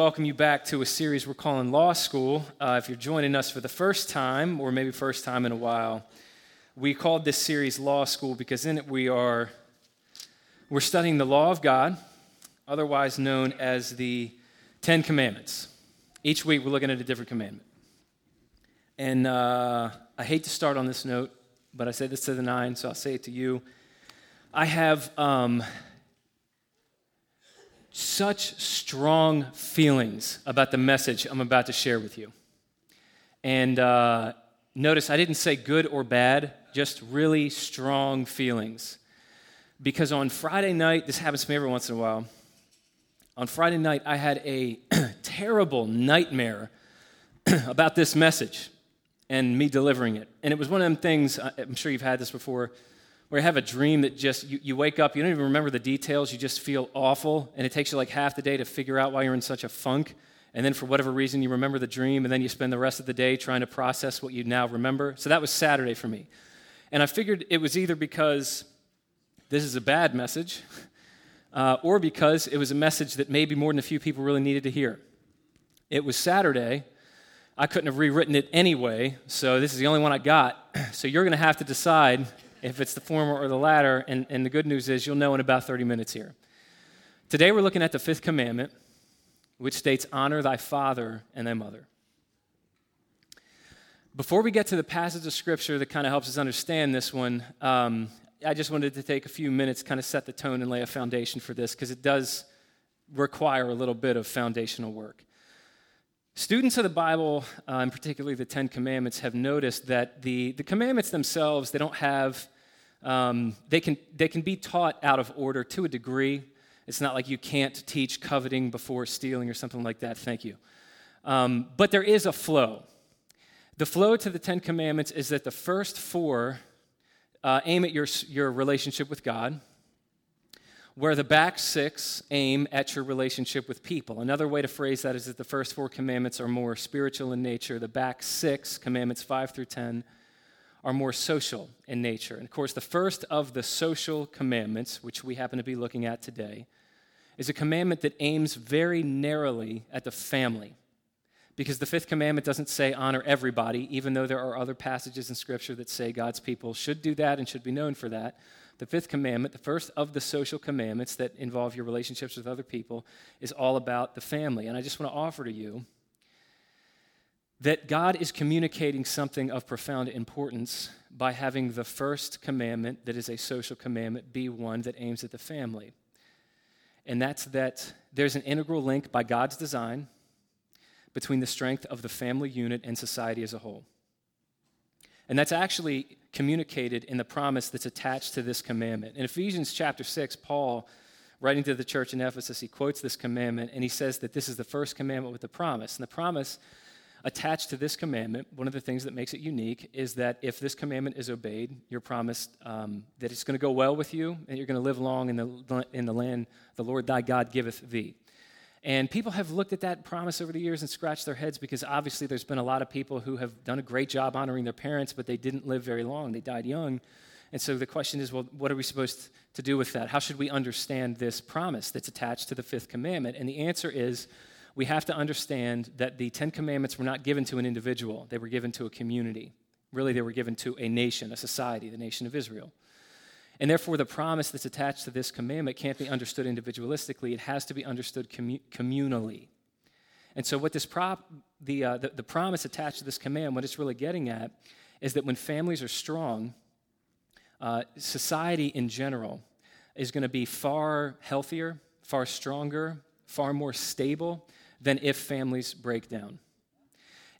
welcome you back to a series we're calling Law School. Uh, if you're joining us for the first time, or maybe first time in a while, we called this series Law School because in it we are we're studying the law of God, otherwise known as the Ten Commandments. Each week we're looking at a different commandment. And uh, I hate to start on this note, but I said this to the nine, so I'll say it to you. I have um, such strong feelings about the message I'm about to share with you. And uh, notice I didn't say good or bad, just really strong feelings. Because on Friday night, this happens to me every once in a while. On Friday night, I had a terrible nightmare about this message and me delivering it. And it was one of them things, I'm sure you've had this before where you have a dream that just, you, you wake up, you don't even remember the details, you just feel awful, and it takes you like half the day to figure out why you're in such a funk. And then for whatever reason, you remember the dream, and then you spend the rest of the day trying to process what you now remember. So that was Saturday for me. And I figured it was either because this is a bad message, uh, or because it was a message that maybe more than a few people really needed to hear. It was Saturday. I couldn't have rewritten it anyway, so this is the only one I got. So you're going to have to decide if it's the former or the latter. And, and the good news is you'll know in about 30 minutes here. Today we're looking at the fifth commandment, which states, Honor thy father and thy mother. Before we get to the passage of scripture that kind of helps us understand this one, um, I just wanted to take a few minutes, kind of set the tone and lay a foundation for this, because it does require a little bit of foundational work. Students of the Bible, uh, and particularly the Ten Commandments, have noticed that the, the commandments themselves, they don't have, um, they, can, they can be taught out of order to a degree. It's not like you can't teach coveting before stealing or something like that. Thank you. Um, but there is a flow. The flow to the Ten Commandments is that the first four uh, aim at your, your relationship with God where the back six aim at your relationship with people. Another way to phrase that is that the first four commandments are more spiritual in nature. The back six, commandments five through 10, are more social in nature. And of course, the first of the social commandments, which we happen to be looking at today, is a commandment that aims very narrowly at the family. Because the fifth commandment doesn't say honor everybody, even though there are other passages in Scripture that say God's people should do that and should be known for that. The fifth commandment, the first of the social commandments that involve your relationships with other people, is all about the family. And I just want to offer to you that God is communicating something of profound importance by having the first commandment, that is a social commandment, be one that aims at the family. And that's that there's an integral link by God's design between the strength of the family unit and society as a whole. And that's actually communicated in the promise that's attached to this commandment. In Ephesians chapter 6, Paul, writing to the church in Ephesus, he quotes this commandment and he says that this is the first commandment with the promise. And the promise attached to this commandment, one of the things that makes it unique is that if this commandment is obeyed, you're promised um, that it's going to go well with you and you're going to live long in the, in the land the Lord thy God giveth thee. And people have looked at that promise over the years and scratched their heads because obviously there's been a lot of people who have done a great job honoring their parents, but they didn't live very long. They died young. And so the question is well, what are we supposed to do with that? How should we understand this promise that's attached to the fifth commandment? And the answer is we have to understand that the Ten Commandments were not given to an individual, they were given to a community. Really, they were given to a nation, a society, the nation of Israel. And therefore, the promise that's attached to this commandment can't be understood individualistically, it has to be understood commu- communally. And so, what this prop, the, uh, the, the promise attached to this command, what it's really getting at, is that when families are strong, uh, society in general is going to be far healthier, far stronger, far more stable than if families break down.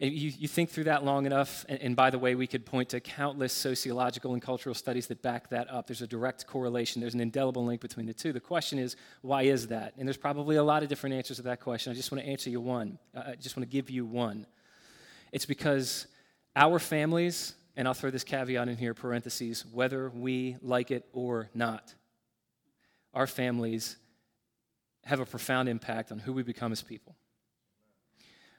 You, you think through that long enough, and, and by the way, we could point to countless sociological and cultural studies that back that up. There's a direct correlation, there's an indelible link between the two. The question is, why is that? And there's probably a lot of different answers to that question. I just want to answer you one. I just want to give you one. It's because our families, and I'll throw this caveat in here, parentheses, whether we like it or not, our families have a profound impact on who we become as people.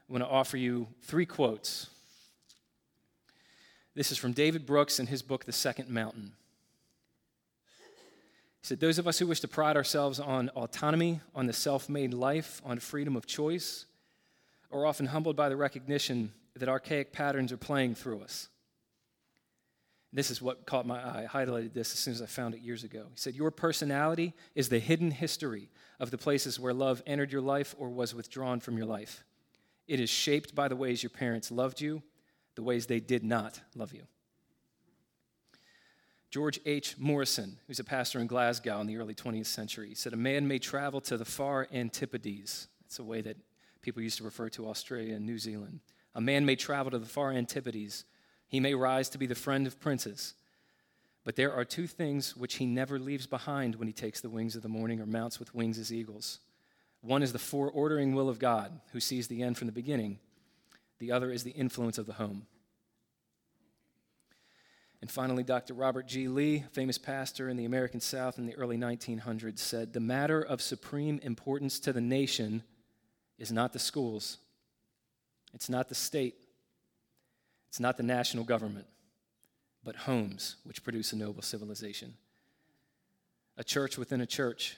I want to offer you three quotes. This is from David Brooks in his book, The Second Mountain. He said, Those of us who wish to pride ourselves on autonomy, on the self made life, on freedom of choice, are often humbled by the recognition that archaic patterns are playing through us. This is what caught my eye. I highlighted this as soon as I found it years ago. He said, Your personality is the hidden history of the places where love entered your life or was withdrawn from your life. It is shaped by the ways your parents loved you, the ways they did not love you. George H. Morrison, who's a pastor in Glasgow in the early 20th century, said, A man may travel to the far antipodes. That's a way that people used to refer to Australia and New Zealand. A man may travel to the far antipodes he may rise to be the friend of princes. But there are two things which he never leaves behind when he takes the wings of the morning or mounts with wings as eagles. One is the foreordering will of God, who sees the end from the beginning. The other is the influence of the home. And finally, Dr. Robert G. Lee, famous pastor in the American South in the early 1900s, said The matter of supreme importance to the nation is not the schools, it's not the state, it's not the national government, but homes which produce a noble civilization. A church within a church,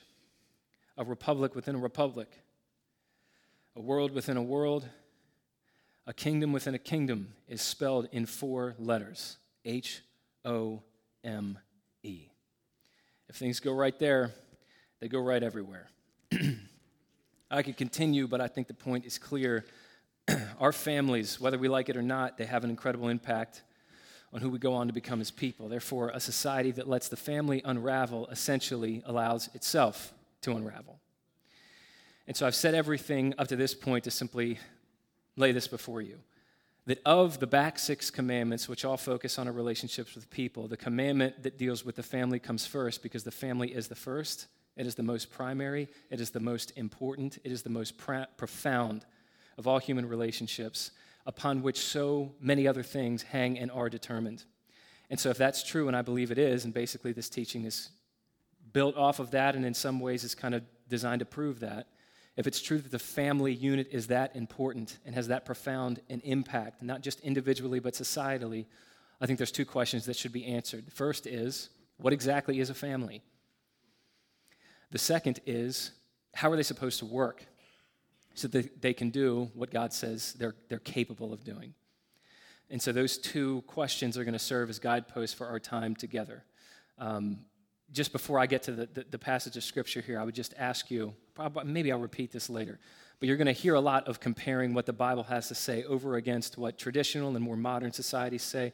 a republic within a republic, a world within a world, a kingdom within a kingdom is spelled in four letters H O M E. If things go right there, they go right everywhere. I could continue, but I think the point is clear our families, whether we like it or not, they have an incredible impact on who we go on to become as people. Therefore, a society that lets the family unravel essentially allows itself to unravel. And so I've said everything up to this point to simply lay this before you. That of the back six commandments, which all focus on our relationships with people, the commandment that deals with the family comes first because the family is the first, it is the most primary, it is the most important, it is the most pra- profound of all human relationships, upon which so many other things hang and are determined. And so, if that's true, and I believe it is, and basically this teaching is built off of that, and in some ways is kind of designed to prove that, if it's true that the family unit is that important and has that profound an impact, not just individually but societally, I think there's two questions that should be answered. The first is, what exactly is a family? The second is, how are they supposed to work? so that they can do what God says they're, they're capable of doing. And so those two questions are going to serve as guideposts for our time together. Um, just before I get to the, the, the, passage of scripture here, I would just ask you, maybe I'll repeat this later, but you're going to hear a lot of comparing what the Bible has to say over against what traditional and more modern societies say.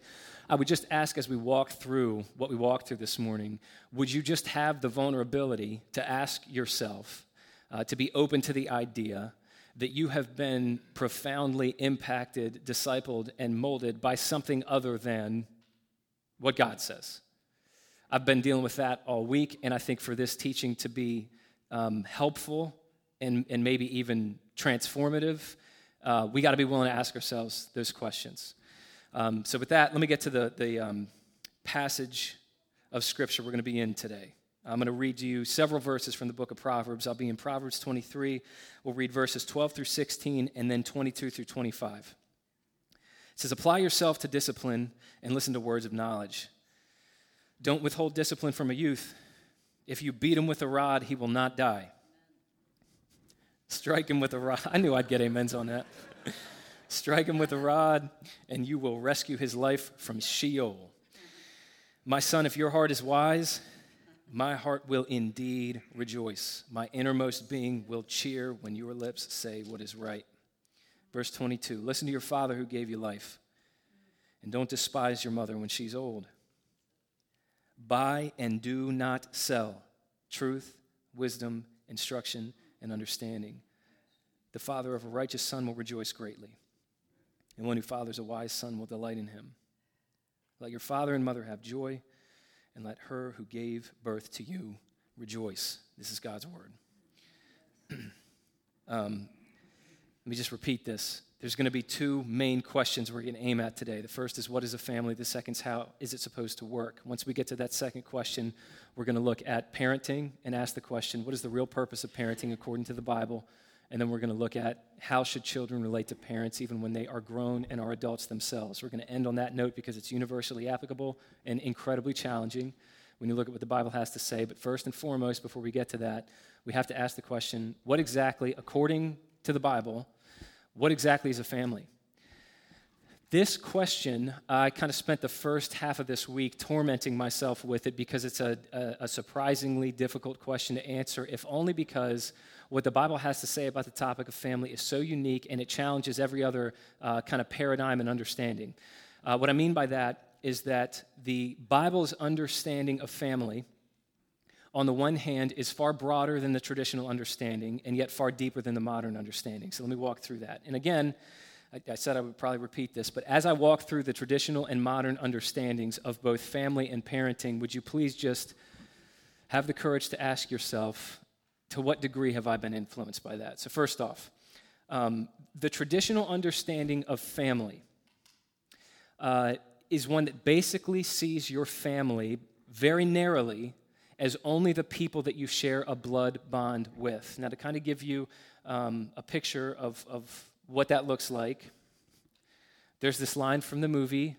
I would just ask as we walk through what we walked through this morning, would you just have the vulnerability to ask yourself, uh, to be open to the idea that you have been profoundly impacted, discipled, and molded by something other than what God says. I've been dealing with that all week, and I think for this teaching to be um, helpful and, and maybe even transformative, uh, we got to be willing to ask ourselves those questions. Um, so, with that, let me get to the, the um, passage of Scripture we're going to be in today. I'm going to read you several verses from the book of Proverbs. I'll be in Proverbs 23. We'll read verses 12 through 16 and then 22 through 25. It says, Apply yourself to discipline and listen to words of knowledge. Don't withhold discipline from a youth. If you beat him with a rod, he will not die. Strike him with a rod. I knew I'd get amens on that. Strike him with a rod, and you will rescue his life from Sheol. My son, if your heart is wise, my heart will indeed rejoice. My innermost being will cheer when your lips say what is right. Verse 22 Listen to your father who gave you life, and don't despise your mother when she's old. Buy and do not sell truth, wisdom, instruction, and understanding. The father of a righteous son will rejoice greatly, and one who fathers a wise son will delight in him. Let your father and mother have joy and let her who gave birth to you rejoice. This is God's word. um, let me just repeat this. There's going to be two main questions we're going to aim at today. The first is what is a family? The second is how is it supposed to work? Once we get to that second question, we're going to look at parenting and ask the question what is the real purpose of parenting according to the Bible? And then we're going to look at how should children relate to parents even when they are grown and are adults themselves. We're going to end on that note because it's universally applicable and incredibly challenging when you look at what the Bible has to say. But first and foremost, before we get to that, we have to ask the question what exactly, according to the Bible, What exactly is a family? This question, I kind of spent the first half of this week tormenting myself with it because it's a, a, a, surprisingly difficult question to answer, if only because what the Bible has to say about the topic of family is so unique and it challenges every other uh, kind of paradigm and understanding. Uh, what I mean by that is that the Bible's understanding of family, on the one hand, is far broader than the traditional understanding and yet far deeper than the modern understanding. So let me walk through that. And again, I, I said I would probably repeat this, but as I walk through the traditional and modern understandings of both family and parenting, would you please just have the courage to ask yourself, to what degree have I been influenced by that? So, first off, um, the traditional understanding of family uh, is one that basically sees your family very narrowly as only the people that you share a blood bond with. Now, to kind of give you um, a picture of, of what that looks like, there's this line from the movie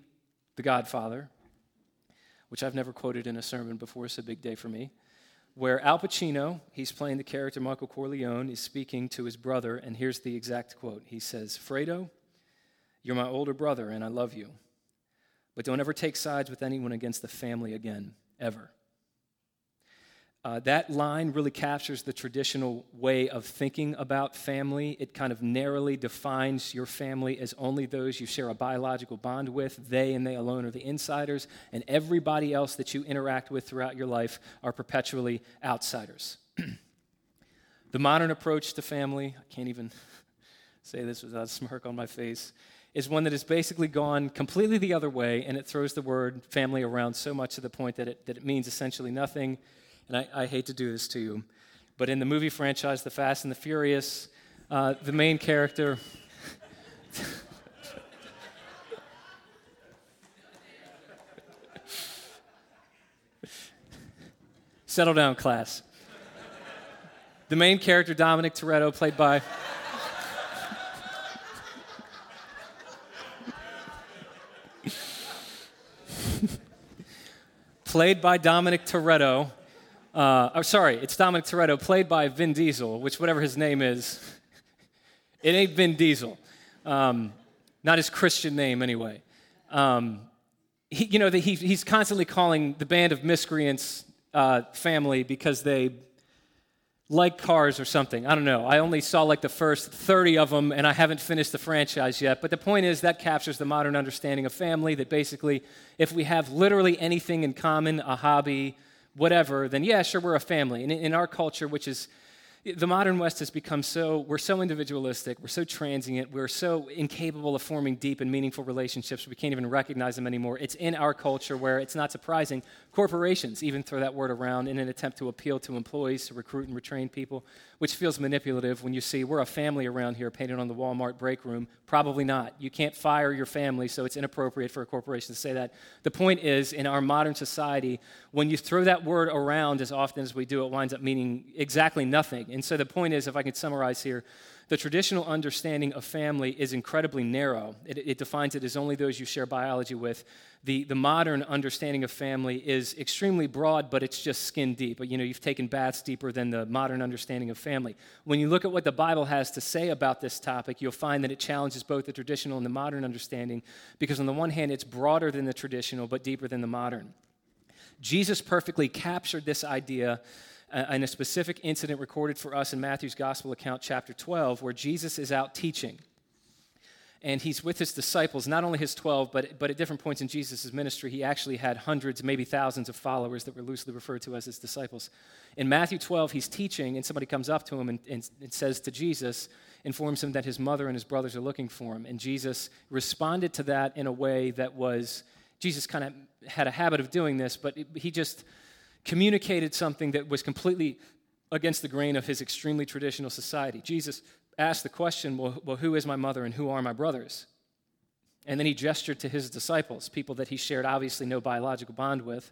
The Godfather, which I've never quoted in a sermon before. It's a big day for me. Where Al Pacino, he's playing the character Michael Corleone, is speaking to his brother, and here's the exact quote. He says, Fredo, you're my older brother, and I love you. But don't ever take sides with anyone against the family again, ever. Uh, that line really captures the traditional way of thinking about family. It kind of narrowly defines your family as only those you share a biological bond with. They and they alone are the insiders, and everybody else that you interact with throughout your life are perpetually outsiders. the modern approach to family, I can't even say this without a smirk on my face, is one that has basically gone completely the other way, and it throws the word family around so much to the point that it, that it means essentially nothing and I, I hate to do this to you, but in the movie franchise, The Fast and the Furious, uh, the main character. Settle down, class. The main character, Dominic Toretto, played by. played by Dominic Toretto, uh, oh, sorry, it's Dominic Toretto, played by Vin Diesel, which, whatever his name is, it ain't Vin Diesel. Um, not his Christian name, anyway. Um, he, you know, the, he, he's constantly calling the band of miscreants uh, family because they like cars or something. I don't know. I only saw like the first 30 of them and I haven't finished the franchise yet. But the point is, that captures the modern understanding of family that basically, if we have literally anything in common, a hobby, whatever, then yeah, sure, we're a family. And in our culture, which is the modern West has become so, we're so individualistic, we're so transient, we're so incapable of forming deep and meaningful relationships, we can't even recognize them anymore. It's in our culture where it's not surprising. Corporations even throw that word around in an attempt to appeal to employees, to recruit and retrain people, which feels manipulative when you see we're a family around here painted on the Walmart break room. Probably not. You can't fire your family, so it's inappropriate for a corporation to say that. The point is, in our modern society, when you throw that word around as often as we do, it winds up meaning exactly nothing. And so the point is, if I could summarize here, the traditional understanding of family is incredibly narrow. It, it, defines it as only those you share biology with. The, the modern understanding of family is extremely broad, but it's just skin deep. You know, you've taken baths deeper than the modern understanding of family. When you look at what the Bible has to say about this topic, you'll find that it challenges both the traditional and the modern understanding, because on the one hand, it's broader than the traditional, but deeper than the modern. Jesus perfectly captured this idea in a specific incident recorded for us in Matthew's Gospel account, chapter 12, where Jesus is out teaching. And he's with his disciples, not only his 12, but, but at different points in Jesus' ministry, he actually had hundreds, maybe thousands of followers that were loosely referred to as his disciples. In Matthew 12, he's teaching, and somebody comes up to him and, and, and says to Jesus, informs him that his mother and his brothers are looking for him. And Jesus responded to that in a way that was, Jesus kind of had a habit of doing this, but he just communicated something that was completely against the grain of his extremely traditional society. Jesus asked the question, well, well, who is my mother and who are my brothers? And then he gestured to his disciples, people that he shared obviously no biological bond with.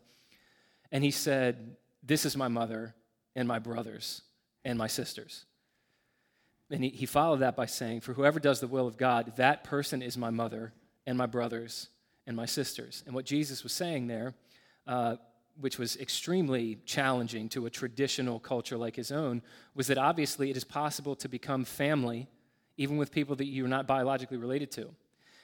And he said, This is my mother and my brothers and my sisters. And he, he followed that by saying, For whoever does the will of God, that person is my mother and my brothers and my sisters. And what Jesus was saying there uh, which was extremely challenging to a traditional culture like his own, was that obviously it is possible to become family even with people that you're not biologically related to.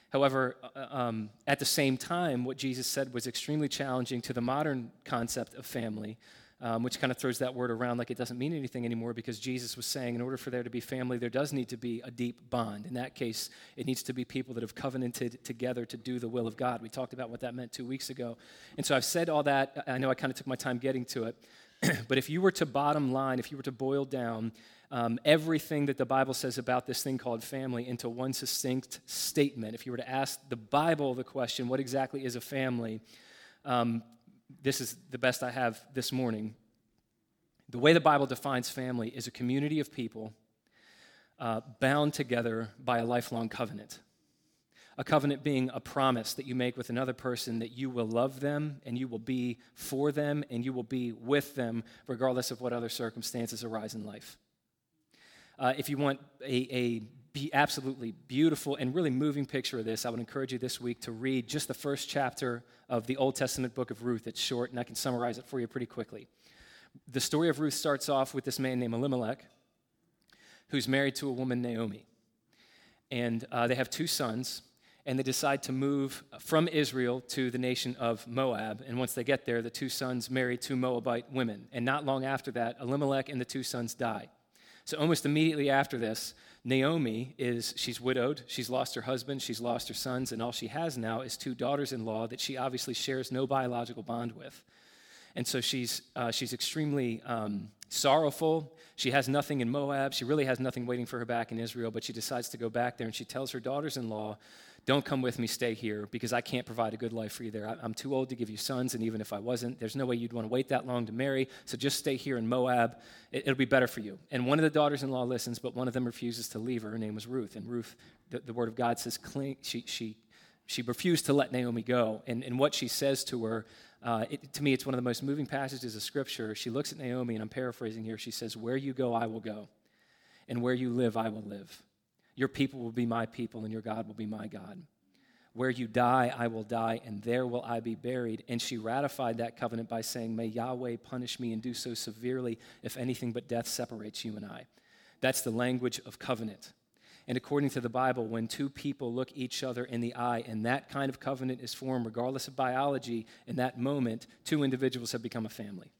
However, uh, um, at the same time, what Jesus said was extremely challenging to the modern concept of family, um, which kind of throws that word around like it doesn't mean anything anymore because Jesus was saying, in order for there to be family, there does need to be a deep bond. In that case, it needs to be people that have covenanted together to do the will of God. We talked about what that meant two weeks ago. And so I've said all that. I know I kind of took my time getting to it. but if you were to bottom line, if you were to boil down um, everything that the Bible says about this thing called family into one succinct statement, if you were to ask the Bible the question, what exactly is a family? Um, this is the best I have this morning. The way the Bible defines family is a community of people uh, bound together by a lifelong covenant. A covenant being a promise that you make with another person that you will love them and you will be for them and you will be with them regardless of what other circumstances arise in life. Uh, if you want a, a be absolutely beautiful and really moving picture of this, I would encourage you this week to read just the first chapter of the Old Testament book of Ruth. It's short, and I can summarize it for you pretty quickly. The story of Ruth starts off with this man named Elimelech, who's married to a woman, Naomi. And uh, they have two sons, and they decide to move from Israel to the nation of Moab. And once they get there, the two sons marry two Moabite women. And not long after that, Elimelech and the two sons die. So almost immediately after this, Naomi is she's widowed, she's lost her husband, she's lost her sons, and all she has now is two daughters-in-law that she obviously shares no biological bond with. And so she's uh, she's extremely um, sorrowful. She has nothing in Moab. She really has nothing waiting for her back in Israel, but she decides to go back there and she tells her daughters in law, Don't come with me, stay here, because I can't provide a good life for you there. I'm too old to give you sons, and even if I wasn't, there's no way you'd want to wait that long to marry, so just stay here in Moab. It'll be better for you. And one of the daughters in law listens, but one of them refuses to leave her. Her name was Ruth, and Ruth, the, the word of God says, cling, she, she, she refused to let Naomi go. And, and what she says to her uh, it, to me, it's one of the most moving passages of Scripture. She looks at Naomi, and I'm paraphrasing here. She says, Where you go, I will go, and where you live, I will live. Your people will be my people, and your God will be my God. Where you die, I will die, and there will I be buried. And she ratified that covenant by saying, May Yahweh punish me and do so severely if anything but death separates you and I. That's the language of covenant. And according to the Bible, when two people look each other in the eye and that kind of covenant is formed, regardless of biology, in that moment, two individuals have become a family.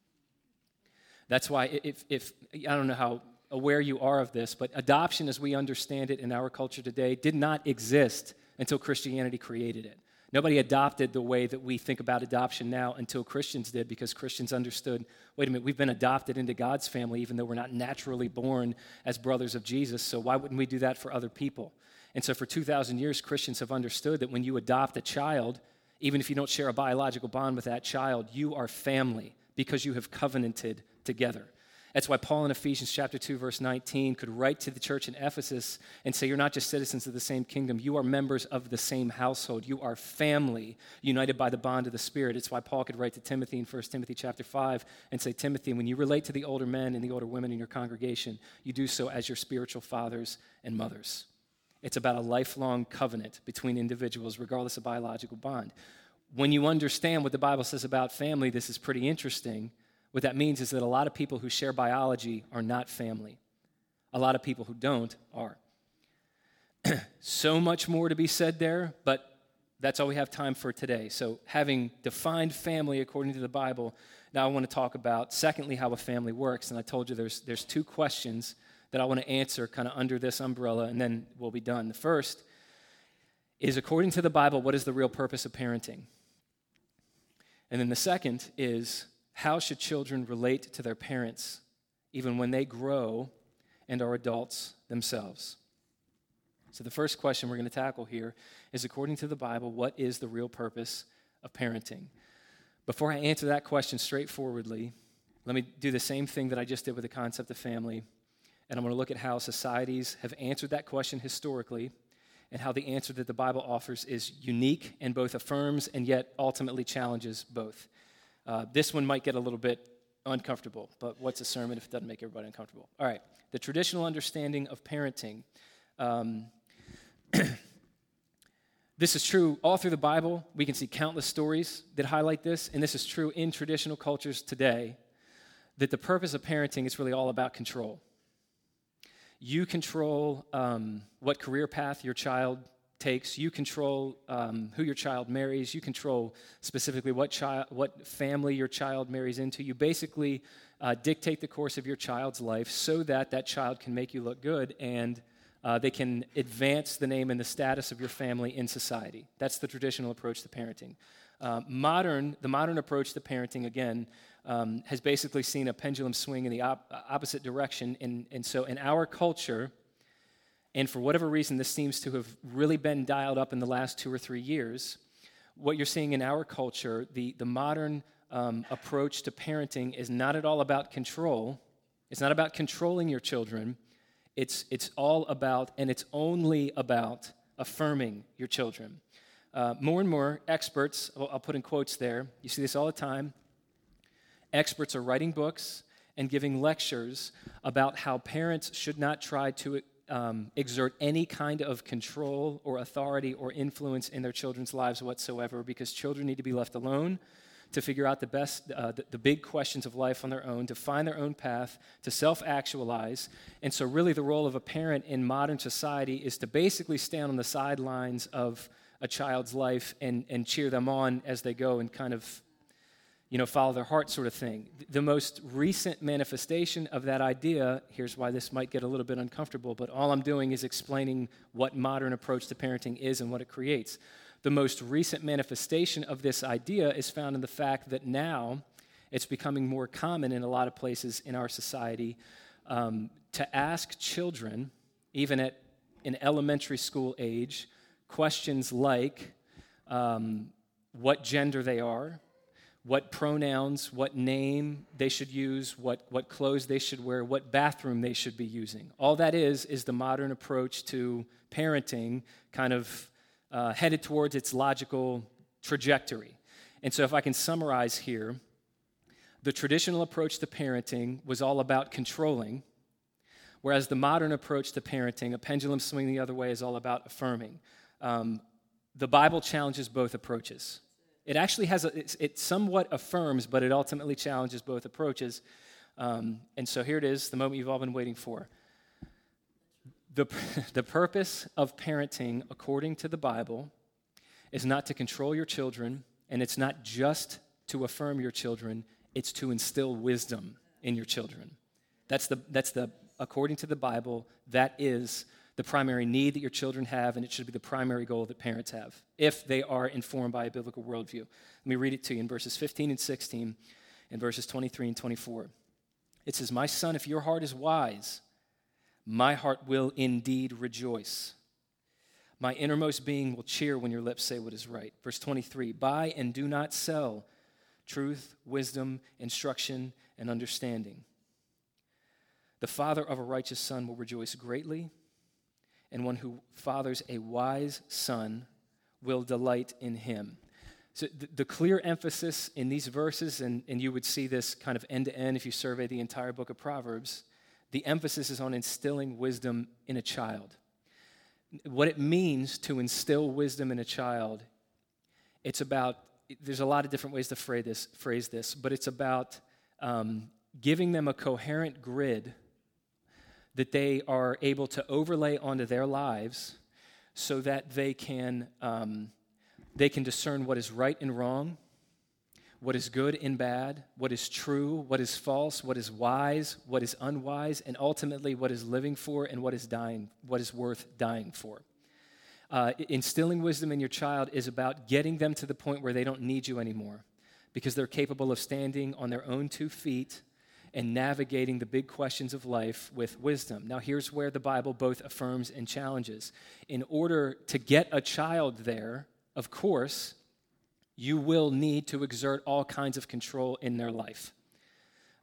That's why, if, if I don't know how aware you are of this, but adoption as we understand it in our culture today did not exist until Christianity created it. Nobody adopted the way that we think about adoption now until Christians did because Christians understood wait a minute, we've been adopted into God's family even though we're not naturally born as brothers of Jesus, so why wouldn't we do that for other people? And so for 2,000 years, Christians have understood that when you adopt a child, even if you don't share a biological bond with that child, you are family because you have covenanted together. That's why Paul in Ephesians chapter 2 verse 19 could write to the church in Ephesus and say you're not just citizens of the same kingdom, you are members of the same household. You are family united by the bond of the spirit. It's why Paul could write to Timothy in 1 Timothy chapter 5 and say Timothy, when you relate to the older men and the older women in your congregation, you do so as your spiritual fathers and mothers. It's about a lifelong covenant between individuals regardless of biological bond. When you understand what the Bible says about family, this is pretty interesting what that means is that a lot of people who share biology are not family. A lot of people who don't are. so much more to be said there, but that's all we have time for today. So, having defined family according to the Bible, now I want to talk about, secondly, how a family works. And I told you there's, there's two questions that I want to answer kind of under this umbrella, and then we'll be done. The first is according to the Bible, what is the real purpose of parenting? And then the second is how should children relate to their parents even when they grow and are adults themselves? So, the first question we're going to tackle here is according to the Bible, what is the real purpose of parenting? Before I answer that question straightforwardly, let me do the same thing that I just did with the concept of family. And I'm going to look at how societies have answered that question historically and how the answer that the Bible offers is unique and both affirms and yet ultimately challenges both. Uh, this one might get a little bit uncomfortable, but what's a sermon if it doesn't make everybody uncomfortable? All right, the traditional understanding of parenting. Um, this is true all through the Bible. We can see countless stories that highlight this, and this is true in traditional cultures today. That the purpose of parenting is really all about control. You control um, what career path your child takes. You control um, who your child marries. You control specifically what, child, what family your child marries into. You basically uh, dictate the course of your child's life so that that child can make you look good and uh, they can advance the name and the status of your family in society. That's the traditional approach to parenting. Uh, modern, the modern approach to parenting, again, um, has basically seen a pendulum swing in the op- opposite direction. And, and so, in our culture, and for whatever reason, this seems to have really been dialed up in the last two or three years. What you're seeing in our culture, the, the modern um, approach to parenting is not at all about control. It's not about controlling your children. It's, it's all about, and it's only about affirming your children. Uh, more and more experts, I'll, I'll put in quotes there, you see this all the time. Experts are writing books and giving lectures about how parents should not try to um, exert any kind of control or authority or influence in their children's lives whatsoever because children need to be left alone to figure out the best, uh, the, the, big questions of life on their own, to find their own path, to self actualize. And so, really, the role of a parent in modern society is to basically stand on the sidelines of a child's life and, and cheer them on as they go and kind of you know, follow their heart sort of thing. The most recent manifestation of that idea, here's why this might get a little bit uncomfortable, but all I'm doing is explaining what modern approach to parenting is and what it creates. The most recent manifestation of this idea is found in the fact that now it's becoming more common in a lot of places in our society um, to ask children, even at an elementary school age, questions like um, what gender they are, what pronouns, what name they should use, what, what clothes they should wear, what bathroom they should be using. All that is, is the modern approach to parenting, kind of uh, headed towards its logical trajectory. And so, if I can summarize here, the traditional approach to parenting was all about controlling, whereas the modern approach to parenting, a pendulum swinging the other way, is all about affirming. Um, the Bible challenges both approaches. It actually has, a, it somewhat affirms, but it ultimately challenges both approaches. Um, and so here it is, the moment you've all been waiting for. The, the purpose of parenting, according to the Bible, is not to control your children, and it's not just to affirm your children, it's to instill wisdom in your children. That's the, that's the according to the Bible, that is the primary need that your children have, and it should be the primary goal that parents have if they are informed by a biblical worldview. Let me read it to you in verses 15 and 16 and verses 23 and 24. It says, My son, if your heart is wise, my heart will indeed rejoice. My innermost being will cheer when your lips say what is right. Verse 23 Buy and do not sell truth, wisdom, instruction, and understanding. The father of a righteous son will rejoice greatly and one who fathers a wise son will delight in him. So, the, the, clear emphasis in these verses, and, and you would see this kind of end to end if you survey the entire book of Proverbs, the emphasis is on instilling wisdom in a child. What it means to instill wisdom in a child, it's about, there's a lot of different ways to phrase this, phrase this but it's about um, giving them a coherent grid that they are able to overlay onto their lives so that they can, um, they can discern what is right and wrong, what is good and bad, what is true, what is false, what is wise, what is unwise, and ultimately what is living for and what is dying, what is worth dying for. Uh, instilling wisdom in your child is about getting them to the point where they don't need you anymore because they're capable of standing on their own two feet and navigating the big questions of life with wisdom. Now, here's where the Bible both affirms and challenges. In order to get a child there, of course, you will need to exert all kinds of control in their life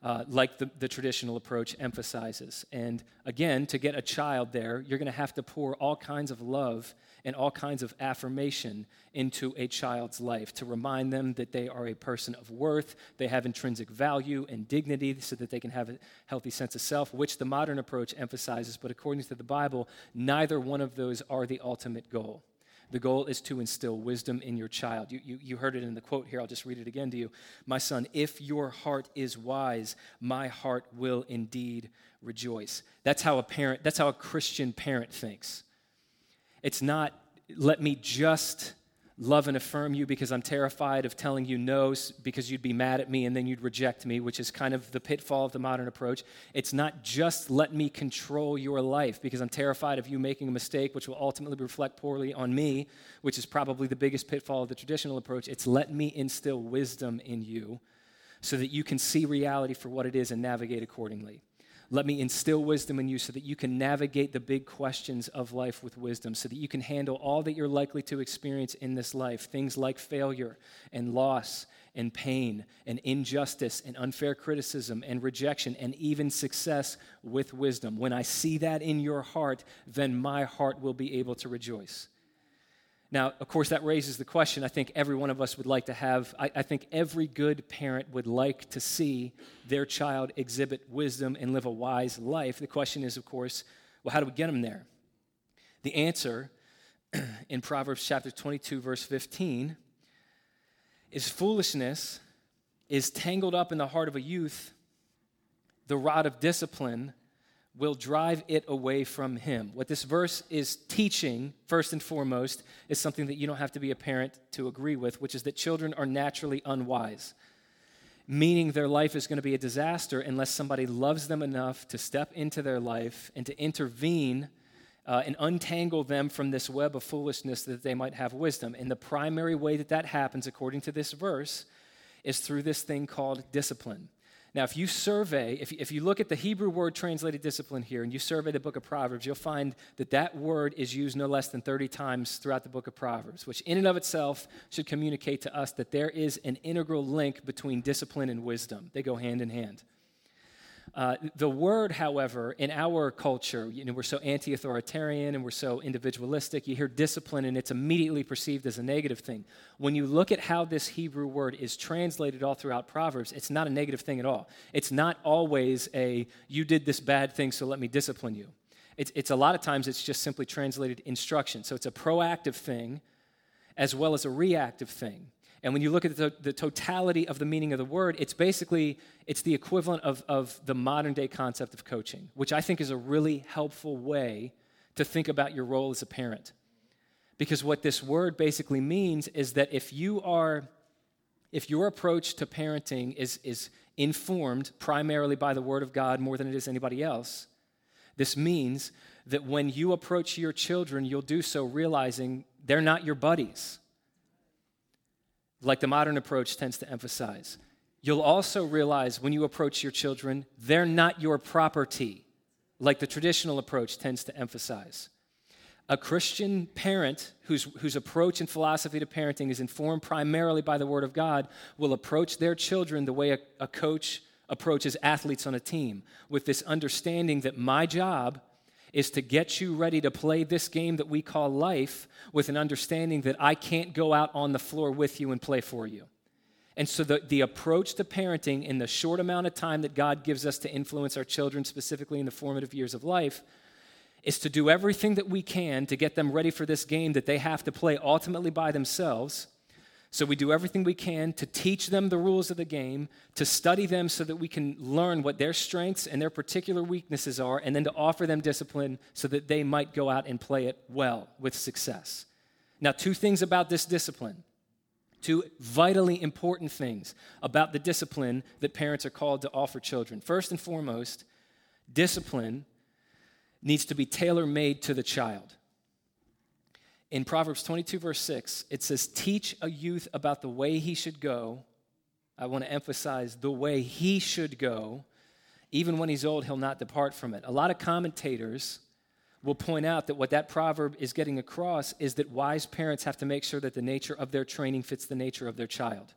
uh, like the, the traditional approach emphasizes. And again, to get a child there, you're going to have to pour all kinds of love and all kinds of affirmation into a child's life to remind them that they are a person of worth, they have intrinsic value and dignity so that they can have a healthy sense of self, which the modern approach emphasizes. But according to the Bible, neither one of those are the ultimate goal. The goal is to instill wisdom in your child. You, you, you heard it in the quote here. I'll just read it again to you. My son, if your heart is wise, my heart will indeed rejoice. That's how a parent, that's how a Christian parent thinks. It's not, let me just love and affirm you because I'm terrified of telling you no because you'd be mad at me and then you'd reject me, which is kind of the pitfall of the modern approach. It's not just let me control your life because I'm terrified of you making a mistake, which will ultimately reflect poorly on me, which is probably the biggest pitfall of the traditional approach. It's let me instill wisdom in you so that you can see reality for what it is and navigate accordingly. Let me instill wisdom in you so that you can navigate the big questions of life with wisdom, so that you can handle all that you're likely to experience in this life things like failure and loss and pain and injustice and unfair criticism and rejection and even success with wisdom. When I see that in your heart, then my heart will be able to rejoice. Now, of course, that raises the question I think every one of us would like to have. I, I, think every good parent would like to see their child exhibit wisdom and live a wise life. The question is, of course, well, how do we get them there? The answer in Proverbs chapter 22, verse 15, is foolishness is tangled up in the heart of a youth, the rod of discipline will drive it away from him. What this verse is teaching, first and foremost, is something that you don't have to be a parent to agree with, which is that children are naturally unwise, meaning their life is going to be a disaster unless somebody loves them enough to step into their life and to intervene. Uh, and untangle them from this web of foolishness that they might have wisdom. And the primary way that that happens, according to this verse, is through this thing called discipline. Now, if you survey, if, if you look at the Hebrew word translated discipline here and you survey the book of Proverbs, you'll find that that word is used no less than 30 times throughout the book of Proverbs, which in and of itself should communicate to us that there is an integral link between discipline and wisdom. They go hand in hand. Uh, the word, however, in our culture, you know, we're so anti authoritarian and we're so individualistic. You hear discipline and it's immediately perceived as a negative thing. When you look at how this Hebrew word is translated all throughout Proverbs, it's not a negative thing at all. It's not always a, you did this bad thing, so let me discipline you. It's, it's a lot of times it's just simply translated instruction. So it's a proactive thing as well as a reactive thing. And when you look at the, the, totality of the meaning of the word, it's basically it's the equivalent of, of the modern day concept of coaching, which I think is a really helpful way to think about your role as a parent. Because what this word basically means is that if you are if your approach to parenting is, is informed primarily by the Word of God more than it is anybody else, this means that when you approach your children, you'll do so realizing they're not your buddies like the modern approach tends to emphasize. You'll also realize when you approach your children, they're not your property, like the traditional approach tends to emphasize. A Christian parent whose, whose approach and philosophy to parenting is informed primarily by the Word of God will approach their children the way a, a coach approaches athletes on a team, with this understanding that my job is to get you ready to play this game that we call life with an understanding that I can't go out on the floor with you and play for you. And so, the, the approach to parenting in the short amount of time that God gives us to influence our children, specifically in the formative years of life, is to do everything that we can to get them ready for this game that they have to play ultimately by themselves so we do everything we can to teach them the rules of the game, to study them so that we can learn what their strengths and their particular weaknesses are, and then to offer them discipline so that they might go out and play it well with success. Now, two things about this discipline. Two vitally important things about the discipline that parents are called to offer children. First and foremost, discipline needs to be tailor made to the child. In Proverbs 22, verse 6, it says, Teach a youth about the way he should go. I want to emphasize the way he should go. Even when he's old, he'll not depart from it. A lot of commentators will point out that what that proverb is getting across is that wise parents have to make sure that the nature of their training fits the nature of their child.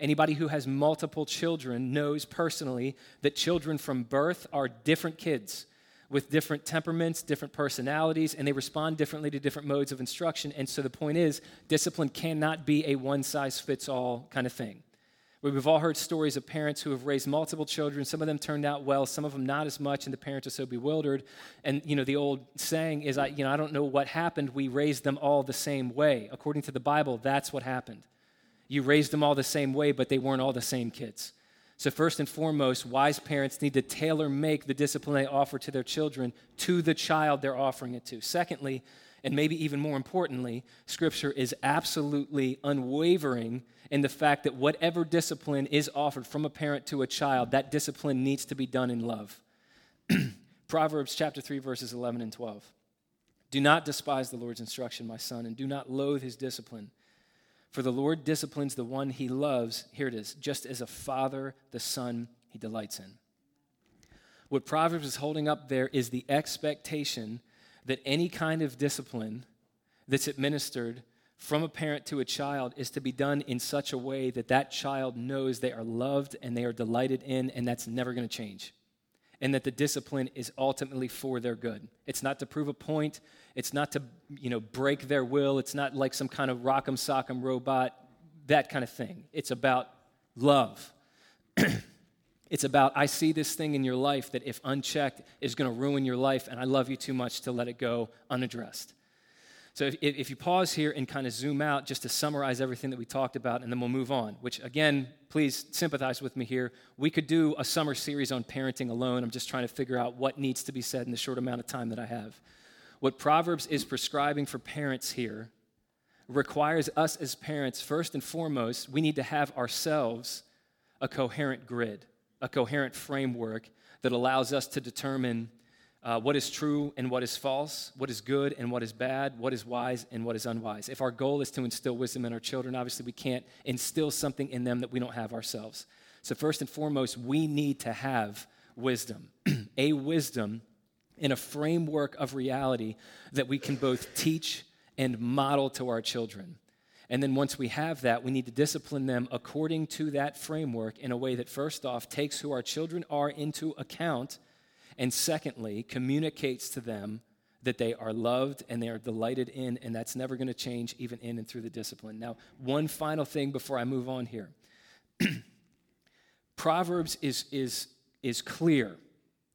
Anybody who has multiple children knows personally that children from birth are different kids with different temperaments, different personalities, and they respond differently to different modes of instruction. And so the point is, discipline cannot be a one size fits all kind of thing. We've all heard stories of parents who have raised multiple children. Some of them turned out well, some of them not as much, and the parents are so bewildered. And you know, the old saying is, "I, you know, I don't know what happened. We raised them all the same way." According to the Bible, that's what happened. You raised them all the same way, but they weren't all the same kids. So, first and foremost, wise parents need to tailor make the discipline they offer to their children to the child they're offering it to. Secondly, and maybe even more importantly, Scripture is absolutely unwavering in the fact that whatever discipline is offered from a parent to a child, that discipline needs to be done in love. Proverbs chapter 3, verses 11 and 12. Do not despise the Lord's instruction, my son, and do not loathe his discipline. For the Lord disciplines the one he loves, here it is, just as a father the son he delights in. What Proverbs is holding up there is the expectation that any kind of discipline that's administered from a parent to a child is to be done in such a way that that child knows they are loved and they are delighted in, and that's never going to change. And that the discipline is ultimately for their good. It's not to prove a point. It's not to, you know, break their will. It's not like some kind of rock'em sock'em robot, that kind of thing. It's about love. it's about, I see this thing in your life that if unchecked is going to ruin your life, and I love you too much to let it go unaddressed. So if, if you pause here and kind of zoom out just to summarize everything that we talked about, and then we'll move on, which again, please sympathize with me here. We could do a summer series on parenting alone. I'm just trying to figure out what needs to be said in the short amount of time that I have. What Proverbs is prescribing for parents here requires us as parents, first and foremost, we need to have ourselves a coherent grid, a coherent framework that allows us to determine uh, what is true and what is false, what is good and what is bad, what is wise and what is unwise. If our goal is to instill wisdom in our children, obviously we can't instill something in them that we don't have ourselves. So, first and foremost, we need to have wisdom, a wisdom in a framework of reality that we can both teach and model to our children. And then once we have that, we need to discipline them according to that framework in a way that, first off, takes who our children are into account and secondly, communicates to them that they are loved and they are delighted in, and that's never going to change even in and through the discipline. Now, one final thing before I move on here Proverbs is, is, is clear.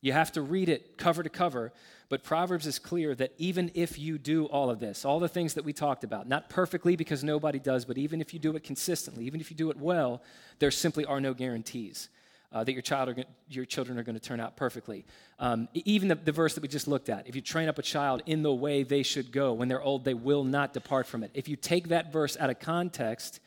You have to read it cover to cover, but Proverbs is clear that even if you do all of this, all the things that we talked about, not perfectly because nobody does, but even if you do it consistently, even if you do it well, there simply are no guarantees uh, that your, child your children are going to turn out perfectly. Um, even the, the verse that we just looked at if you train up a child in the way they should go, when they're old, they will not depart from it. If you take that verse out of context,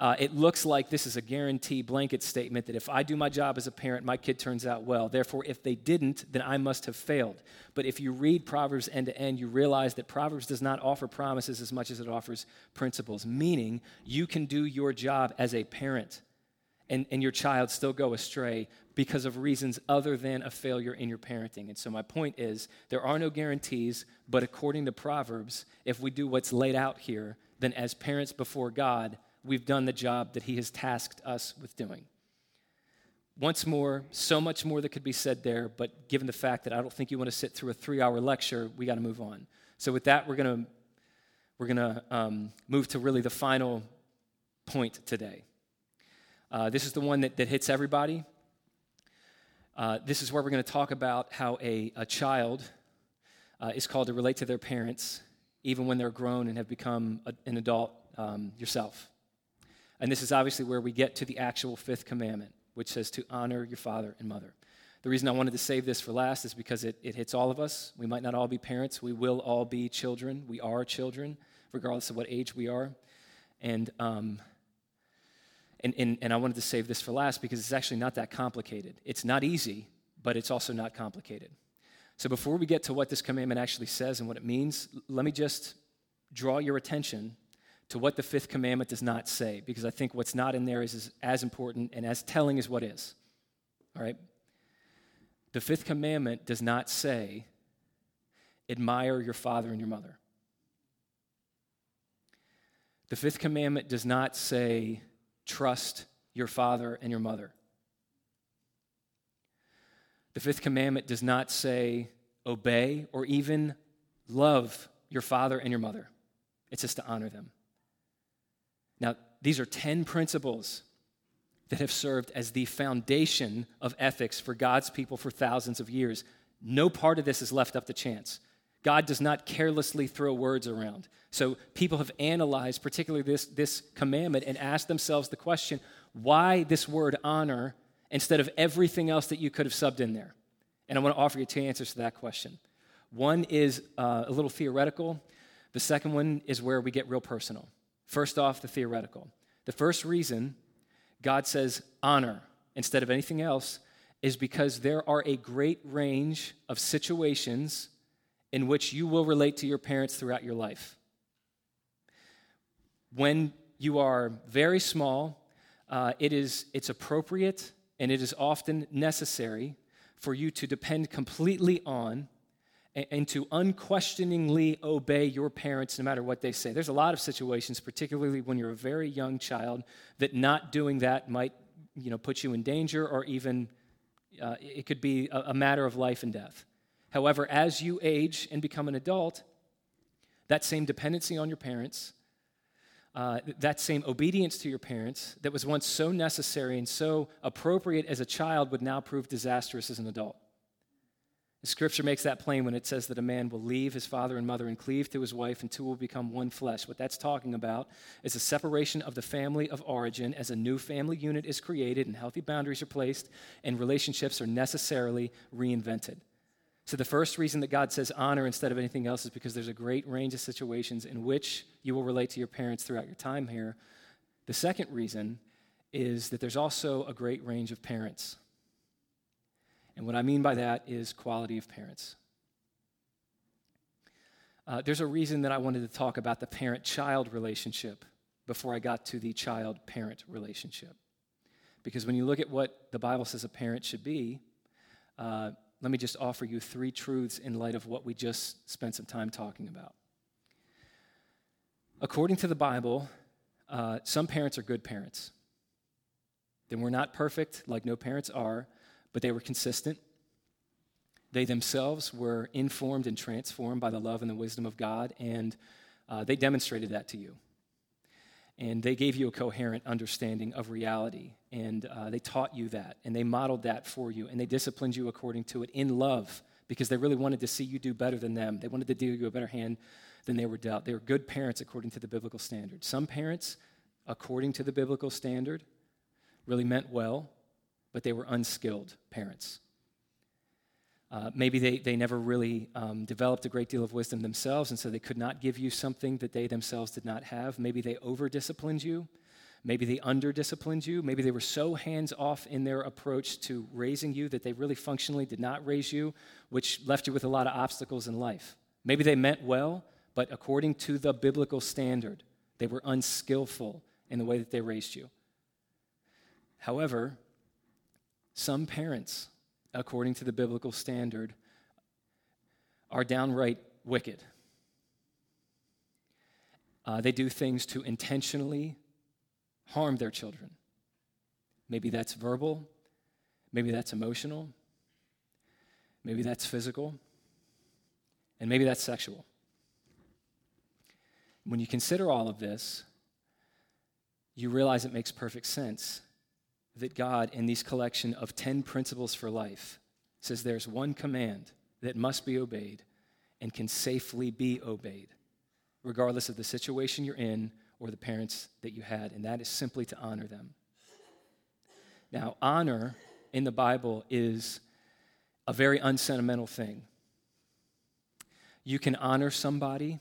uh, it looks like this is a guarantee blanket statement that if I do my job as a parent, my kid turns out well. Therefore, if they didn't, then I must have failed. But if you read Proverbs end to end, you realize that Proverbs does not offer promises as much as it offers principles, meaning you can do your job as a parent and, and your child still go astray because of reasons other than a failure in your parenting. And so, my point is there are no guarantees, but according to Proverbs, if we do what's laid out here, then as parents before God, we've done the job that He has tasked us with doing. Once more, so much more that could be said there, but given the fact that I don't think you want to sit through a three hour lecture, we got to move on. So, with that, we're going to we're going to um, move to really the final point today. Uh, this is the one that, that hits everybody. Uh, this is where we're going to talk about how a, a child uh, is called to relate to their parents, even when they're grown and have become a, an adult um, yourself. And this is obviously where we get to the actual fifth commandment, which says to honor your father and mother. The reason I wanted to save this for last is because it, it hits all of us. We might not all be parents, we will all be children. We are children, regardless of what age we are. And um, and, and, and I wanted to save this for last because it's actually not that complicated. It's not easy, but it's also not complicated. So before we get to what this commandment actually says and what it means, let me just draw your attention to what the fifth commandment does not say, because I think what's not in there is, is as important and as telling as what is. All right? The fifth commandment does not say, admire your father and your mother. The fifth commandment does not say, trust your father and your mother. The fifth commandment does not say obey or even love your father and your mother, it's just to honor them. Now, these are 10 principles, that have served as the foundation of ethics for God's people for thousands of years. No part of this is left up to chance. God does not carelessly throw words around. So people have analyzed, particularly this, this commandment, and asked themselves the question why this word honor instead of everything else that you could have subbed in there? And I want to offer you two answers to that question. One is uh, a little theoretical, the second one is where we get real personal. First off, the theoretical. The first reason God says honor instead of anything else is because there are a great range of situations in which you will relate to your parents throughout your life. When you are very small, uh, it is, it's appropriate and it is often necessary for you to depend completely on and to unquestioningly obey your parents no matter what they say. There's a lot of situations, particularly when you're a very young child, that not doing that might you know, put you in danger or even uh, it could be a, a matter of life and death. However, as you age and become an adult, that same dependency on your parents, uh, that same obedience to your parents that was once so necessary and so appropriate as a child would now prove disastrous as an adult. The scripture makes that plain when it says that a man will leave his father and mother and cleave to his wife, and two will become one flesh. What that's talking about is a separation of the family of origin as a new family unit is created and healthy boundaries are placed, and relationships are necessarily reinvented. So, the first reason that God says honor instead of anything else is because there's a great range of situations in which you will relate to your parents throughout your time here. The second reason is that there's also a great range of parents. And what I mean by that is quality of parents. Uh, there's a reason that I wanted to talk about the parent child relationship before I got to the child parent relationship. Because when you look at what the Bible says a parent should be, uh, let me just offer you three truths in light of what we just spent some time talking about. According to the Bible, uh, some parents are good parents. They were not perfect, like no parents are, but they were consistent. They themselves were informed and transformed by the love and the wisdom of God, and uh, they demonstrated that to you. And they gave you a coherent understanding of reality, and uh, they taught you that, and they modeled that for you, and they disciplined you according to it in love because they really wanted to see you do better than them. They wanted to deal you a better hand than they were dealt. They were good parents according to the biblical standard. Some parents, according to the biblical standard, really meant well, but they were unskilled parents. Uh, maybe they, they never really um, developed a great deal of wisdom themselves, and so they could not give you something that they themselves did not have. Maybe they over disciplined you. Maybe they under disciplined you. Maybe they were so hands off in their approach to raising you that they really functionally did not raise you, which left you with a lot of obstacles in life. Maybe they meant well, but according to the biblical standard, they were unskillful in the way that they raised you. However, some parents, according to the biblical standard, are downright wicked. Uh, they do things to intentionally harm their children. Maybe that's verbal, maybe that's emotional, maybe that's physical, and maybe that's sexual. When you consider all of this, you realize it makes perfect sense that God, in these collection of 10 principles for life, says there's one command that must be obeyed and can safely be obeyed, regardless of the situation you're in or the parents that you had, and that is simply to honor them. Now, honor in the Bible is a very unsentimental thing. You can honor somebody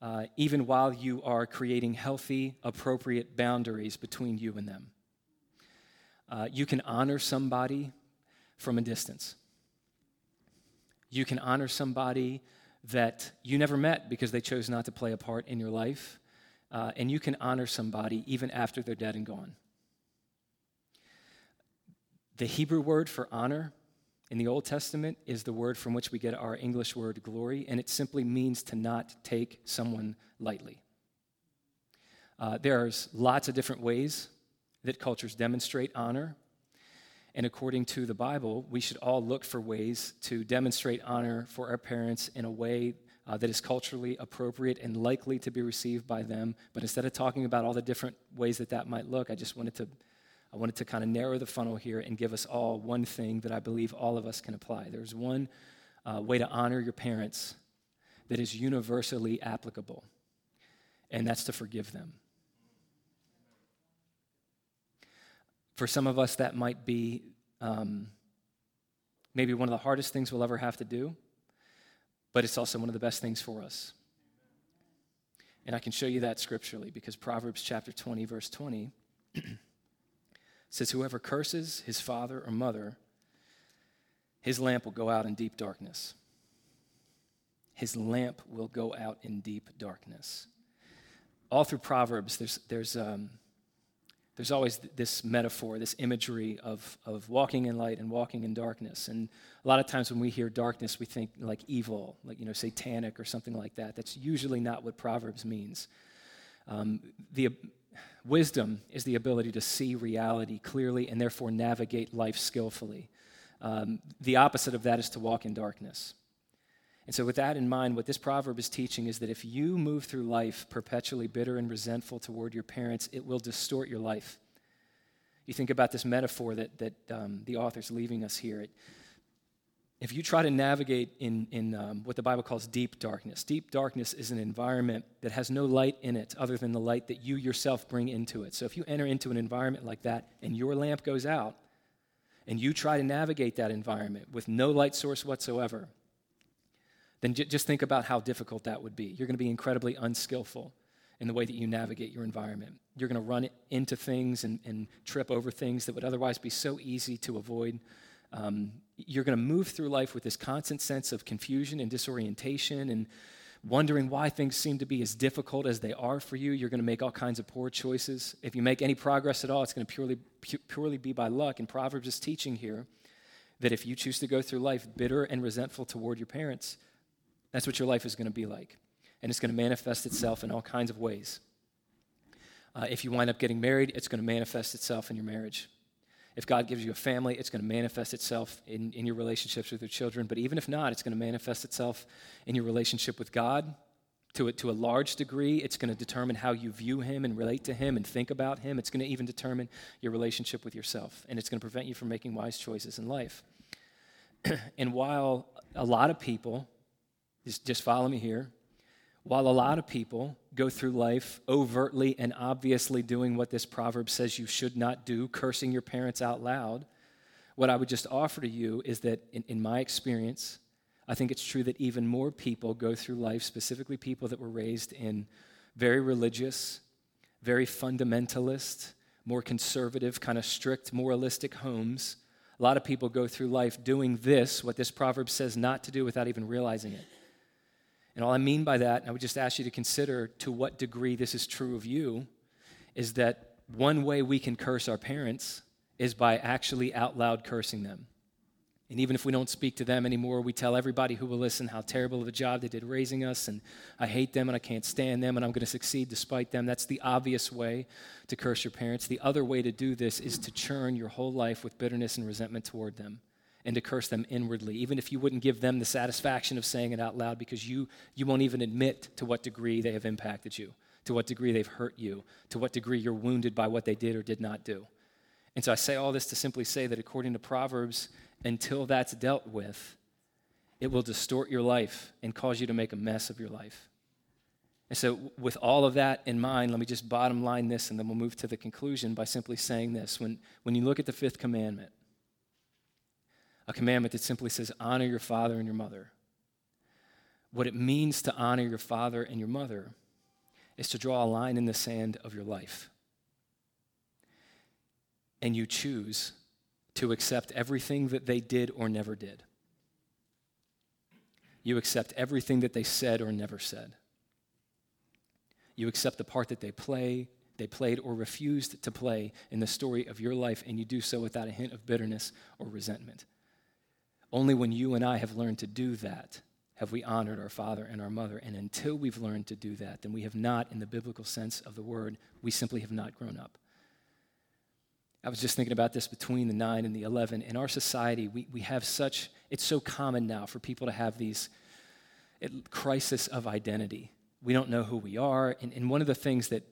uh, even while you are creating healthy, appropriate boundaries between you and them. Uh, you can honor somebody from a distance. You can honor somebody that you never met because they chose not to play a part in your life. Uh, and you can honor somebody even after they're dead and gone. The Hebrew word for honor in the Old Testament is the word from which we get our English word glory, and it simply means to not take someone lightly. Uh, there's lots of different ways that cultures demonstrate honor. And according to the Bible, we should all look for ways to demonstrate honor for our parents in a way uh, that is culturally appropriate and likely to be received by them. But instead of talking about all the different ways that that might look, I just wanted to I wanted to kind of narrow the funnel here and give us all one thing that I believe all of us can apply. There's one uh, way to honor your parents that is universally applicable, and that's to forgive them. For some of us, that might be um, maybe one of the hardest things we'll ever have to do, but it's also one of the best things for us. And I can show you that scripturally because Proverbs chapter 20, verse 20 says, Whoever curses his father or mother, his lamp will go out in deep darkness. His lamp will go out in deep darkness. All through Proverbs, there's, there's, um, there's always this metaphor, this imagery of, of walking in light and walking in darkness. And a lot of times when we hear darkness, we think like evil, like, you know, satanic or something like that. That's usually not what Proverbs means. Um, the wisdom is the ability to see reality clearly and therefore navigate life skillfully. Um, the opposite of that is to walk in darkness. And so, with that in mind, what this proverb is teaching is that if you move through life perpetually bitter and resentful toward your parents, it will distort your life. You think about this metaphor that, that um, the author's leaving us here. It, if you try to navigate in, in um, what the Bible calls deep darkness, deep darkness is an environment that has no light in it other than the light that you yourself bring into it. So if you enter into an environment like that and your lamp goes out, and you try to navigate that environment with no light source whatsoever, then j- just think about how difficult that would be. You're going to be incredibly unskillful in the way that you navigate your environment. You're going to run into things and, and trip over things that would otherwise be so easy to avoid. Um, you're going to move through life with this constant sense of confusion and disorientation and wondering why things seem to be as difficult as they are for you. You're going to make all kinds of poor choices. If you make any progress at all, it's going to purely, pu- purely be by luck. And Proverbs is teaching here that if you choose to go through life bitter and resentful toward your parents, that's what your life is going to be like. And it's going to manifest itself in all kinds of ways. Uh, if you wind up getting married, it's going to manifest itself in your marriage. If God gives you a family, it's going to manifest itself in, in your relationships with your children. But even if not, it's going to manifest itself in your relationship with God. To a, to a large degree, it's going to determine how you view Him and relate to Him and think about Him. It's going to even determine your relationship with yourself. And it's going to prevent you from making wise choices in life. and while a lot of people just, just follow me here. While a lot of people go through life overtly and obviously doing what this proverb says you should not do, cursing your parents out loud, what I would just offer to you is that in, in my experience, I think it's true that even more people go through life, specifically people that were raised in very religious, very fundamentalist, more conservative, kind of strict, moralistic homes. A lot of people go through life doing this, what this proverb says not to do, without even realizing it. And all I mean by that, and I would just ask you to consider to what degree this is true of you, is that one way we can curse our parents is by actually out loud cursing them. And even if we don't speak to them anymore, we tell everybody who will listen how terrible of a job they did raising us, and I hate them and I can't stand them, and I'm going to succeed despite them. That's the obvious way to curse your parents. The other way to do this is to churn your whole life with bitterness and resentment toward them and to curse them inwardly, even if you wouldn't give them the satisfaction of saying it out loud because you, you won't even admit to what degree they have impacted you, to what degree they've hurt you, to what degree you're wounded by what they did or did not do. And so I say all this to simply say that according to Proverbs, until that's dealt with, it will distort your life and cause you to make a mess of your life. And so, with all of that in mind, let me just bottom line this and then we'll move to the conclusion by simply saying this. When, when you look at the fifth commandment, a commandment that simply says, honor your father and your mother. What it means to honor your father and your mother is to draw a line in the sand of your life. And you choose to accept everything that they did or never did. You accept everything that they said or never said. You accept the part that they play, they played or refused to play in the story of your life, and you do so without a hint of bitterness or resentment. Only when you and I have learned to do that have we honored our father and our mother. And until we've learned to do that, then we have not, in the biblical sense of the word, we simply have not grown up. I was just thinking about this between the 9 and the 11. In our society, we, we have such, it's so common now for people to have these crisis of identity. We don't know who we are. And, and one of the things that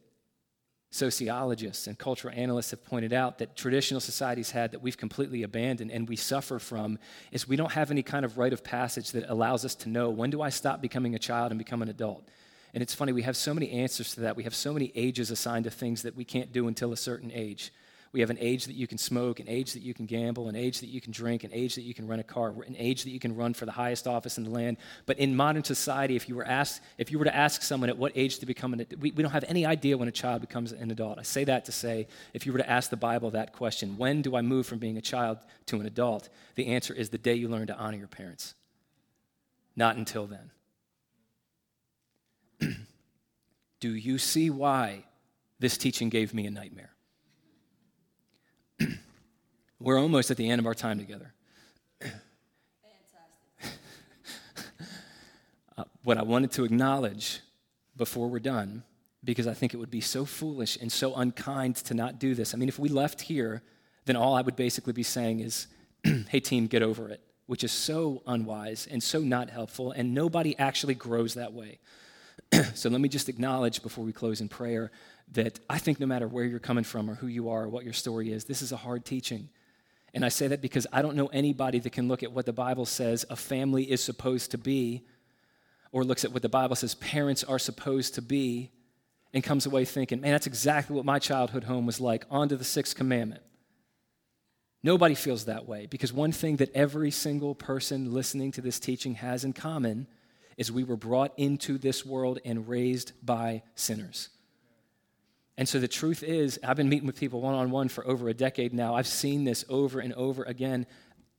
sociologists and cultural analysts have pointed out that traditional societies had that we've completely abandoned and we suffer from is we don't have any kind of rite of passage that allows us to know when do I stop becoming a child and become an adult. And it's funny, we have so many answers to that. We have so many ages assigned to things that we can't do until a certain age. We have an age that you can smoke, an age that you can gamble, an age that you can drink, an age that you can rent a car, an age that you can run for the highest office in the land. But in modern society, if you were asked, if you were to ask someone at what age to become an, we, we don't have any idea when a child becomes an adult. I say that to say, if you were to ask the Bible that question, when do I move from being a child to an adult? The answer is the day you learn to honor your parents. Not until then. do you see why this teaching gave me a nightmare? We're almost at the end of our time together. uh, what I wanted to acknowledge before we're done, because I think it would be so foolish and so unkind to not do this. I mean, if we left here, then all I would basically be saying is, hey, team, get over it, which is so unwise and so not helpful, and nobody actually grows that way. so let me just acknowledge before we close in prayer that I think no matter where you're coming from or who you are or what your story is, this is a hard teaching. And I say that because I don't know anybody that can look at what the Bible says a family is supposed to be, or looks at what the Bible says parents are supposed to be, and comes away thinking, man, that's exactly what my childhood home was like. On to the sixth commandment. Nobody feels that way because one thing that every single person listening to this teaching has in common is we were brought into this world and raised by sinners. And so the truth is, I've been meeting with people one on one for over a decade now. I've seen this over and over again.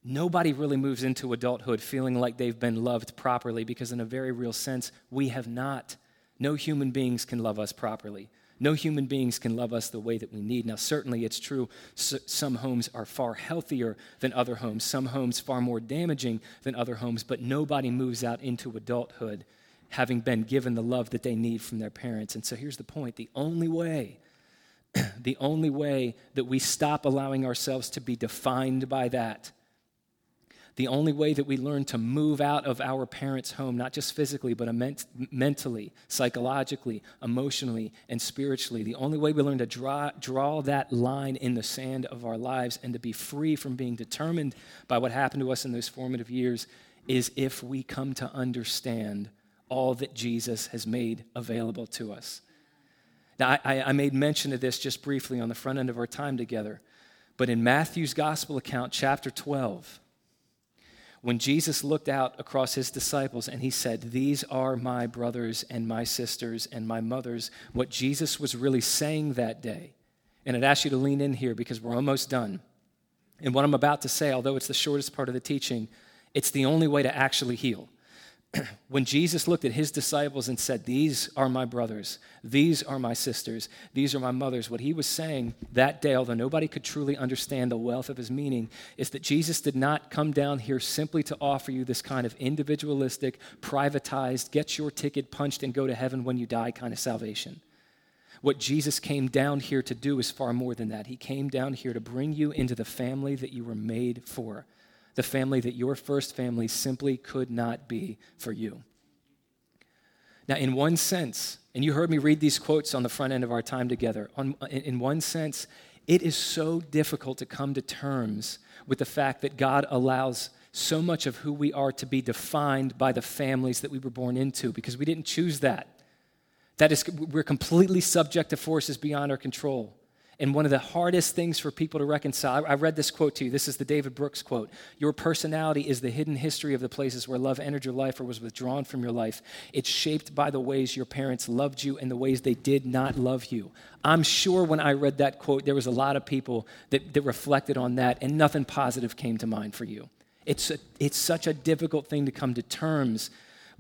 Nobody really moves into adulthood feeling like they've been loved properly because, in a very real sense, we have not. No human beings can love us properly. No human beings can love us the way that we need. Now, certainly it's true, some homes are far healthier than other homes, some homes far more damaging than other homes, but nobody moves out into adulthood having been given the love that they need from their parents. And so here's the point the only way, the only way that we stop allowing ourselves to be defined by that, the only way that we learn to move out of our parents' home, not just physically, but ment- mentally, psychologically, emotionally, and spiritually, the only way we learn to draw, draw that line in the sand of our lives and to be free from being determined by what happened to us in those formative years is if we come to understand all that Jesus has made available to us. Now, I, I, made mention of this just briefly on the front end of our time together, but in Matthew's gospel account, chapter 12, when Jesus looked out across his disciples and he said, These are my brothers and my sisters and my mothers, what Jesus was really saying that day, and I'd ask you to lean in here because we're almost done. And what I'm about to say, although it's the shortest part of the teaching, it's the only way to actually heal. when Jesus looked at his disciples and said, These are my brothers, these are my sisters, these are my mothers, what he was saying that day, although nobody could truly understand the wealth of his meaning, is that Jesus did not come down here simply to offer you this kind of individualistic, privatized, get your ticket punched and go to heaven when you die kind of salvation. What Jesus came down here to do is far more than that. He came down here to bring you into the family that you were made for the family that your first family simply could not be for you. Now, in one sense, and you heard me read these quotes on the front end of our time together, on, in one sense, it is so difficult to come to terms with the fact that God allows so much of who we are to be defined by the families that we were born into because we didn't choose that. That is, we're completely subject to forces beyond our control. And one of the hardest things for people to reconcile, I read this quote to you. This is the David Brooks quote Your personality is the hidden history of the places where love entered your life or was withdrawn from your life. It's shaped by the ways your parents loved you and the ways they did not love you. I'm sure when I read that quote, there was a lot of people that, that reflected on that, and nothing positive came to mind for you. It's, a, it's such a difficult thing to come to terms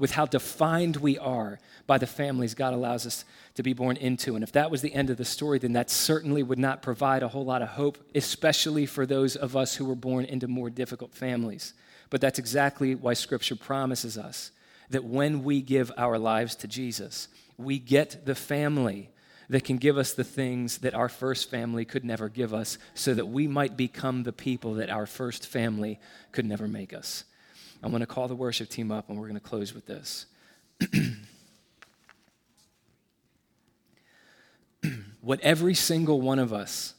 with how defined we are by the families God allows us to be born into. And if that was the end of the story, then that certainly would not provide a whole lot of hope, especially for those of us who were born into more difficult families. But that's exactly why Scripture promises us that when we give our lives to Jesus, we get the family that can give us the things that our first family could never give us so that we might become the people that our first family could never make us. I'm going to call the worship team up and we're going to close with this. what every single one of us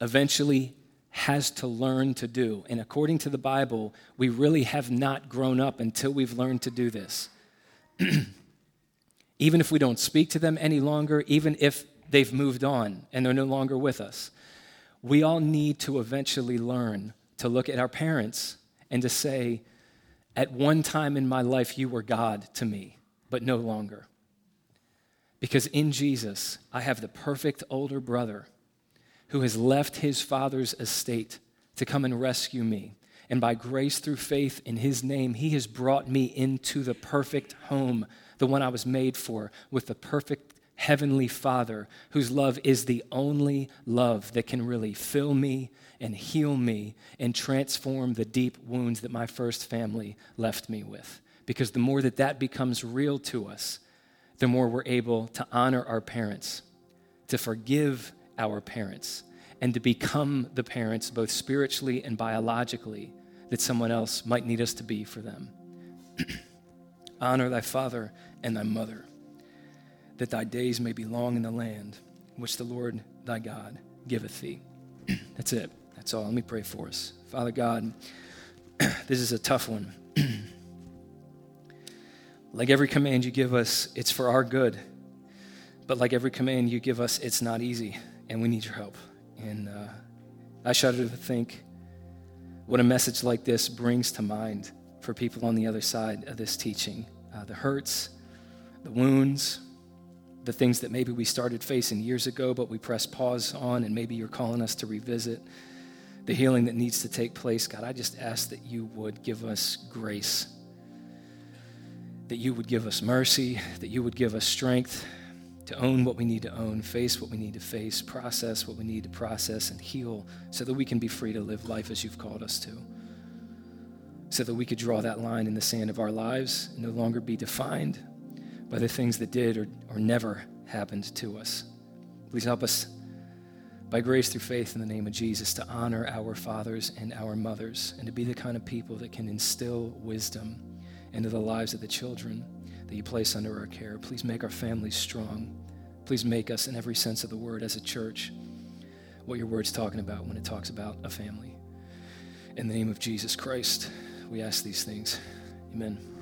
eventually has to learn to do. And according to the Bible, we really have not grown up until we've learned to do this. even if we don't speak to them any longer, even if they've moved on and they're no longer with us, we all need to eventually learn to look at our parents and to say, At one time in my life, you were God to me, but no longer. Because in Jesus, I have the perfect older brother who has left his father's estate to come and rescue me. And by grace through faith in his name, he has brought me into the perfect home, the one I was made for, with the perfect heavenly Father, whose love is the only love that can really fill me and heal me and transform the deep wounds that my first family left me with. Because the more that that becomes real to us, the more we're able to honor our parents, to forgive our parents, and to become the parents, both spiritually and biologically, that someone else might need us to be for them. honor thy father and thy mother, that thy days may be long in the land which the Lord thy God giveth thee. That's it. That's all. Let me pray for us. Father God, this is a tough one. Like every command you give us, it's for our good. But like every command you give us, it's not easy, and we need your help. And uh, I shudder to think what a message like this brings to mind for people on the other side of this teaching uh, the hurts, the wounds, the things that maybe we started facing years ago, but we press pause on, and maybe you're calling us to revisit the healing that needs to take place. God, I just ask that you would give us grace that you would give us mercy, that you would give us strength to own what we need to own, face what we need to face, process what we need to process, and heal so that we can be free to live life as you've called us to. So that we could draw that line in the sand of our lives and no longer be defined by the things that did or, or never happened to us. Please help us by grace through faith in the name of Jesus to honor our fathers and our mothers and to be the kind of people that can instill wisdom into the lives of the children that you place under our care. Please make our families strong. Please make us, in every sense of the word, as a church, what your word's talking about when it talks about a family. In the name of Jesus Christ, we ask these things. Amen.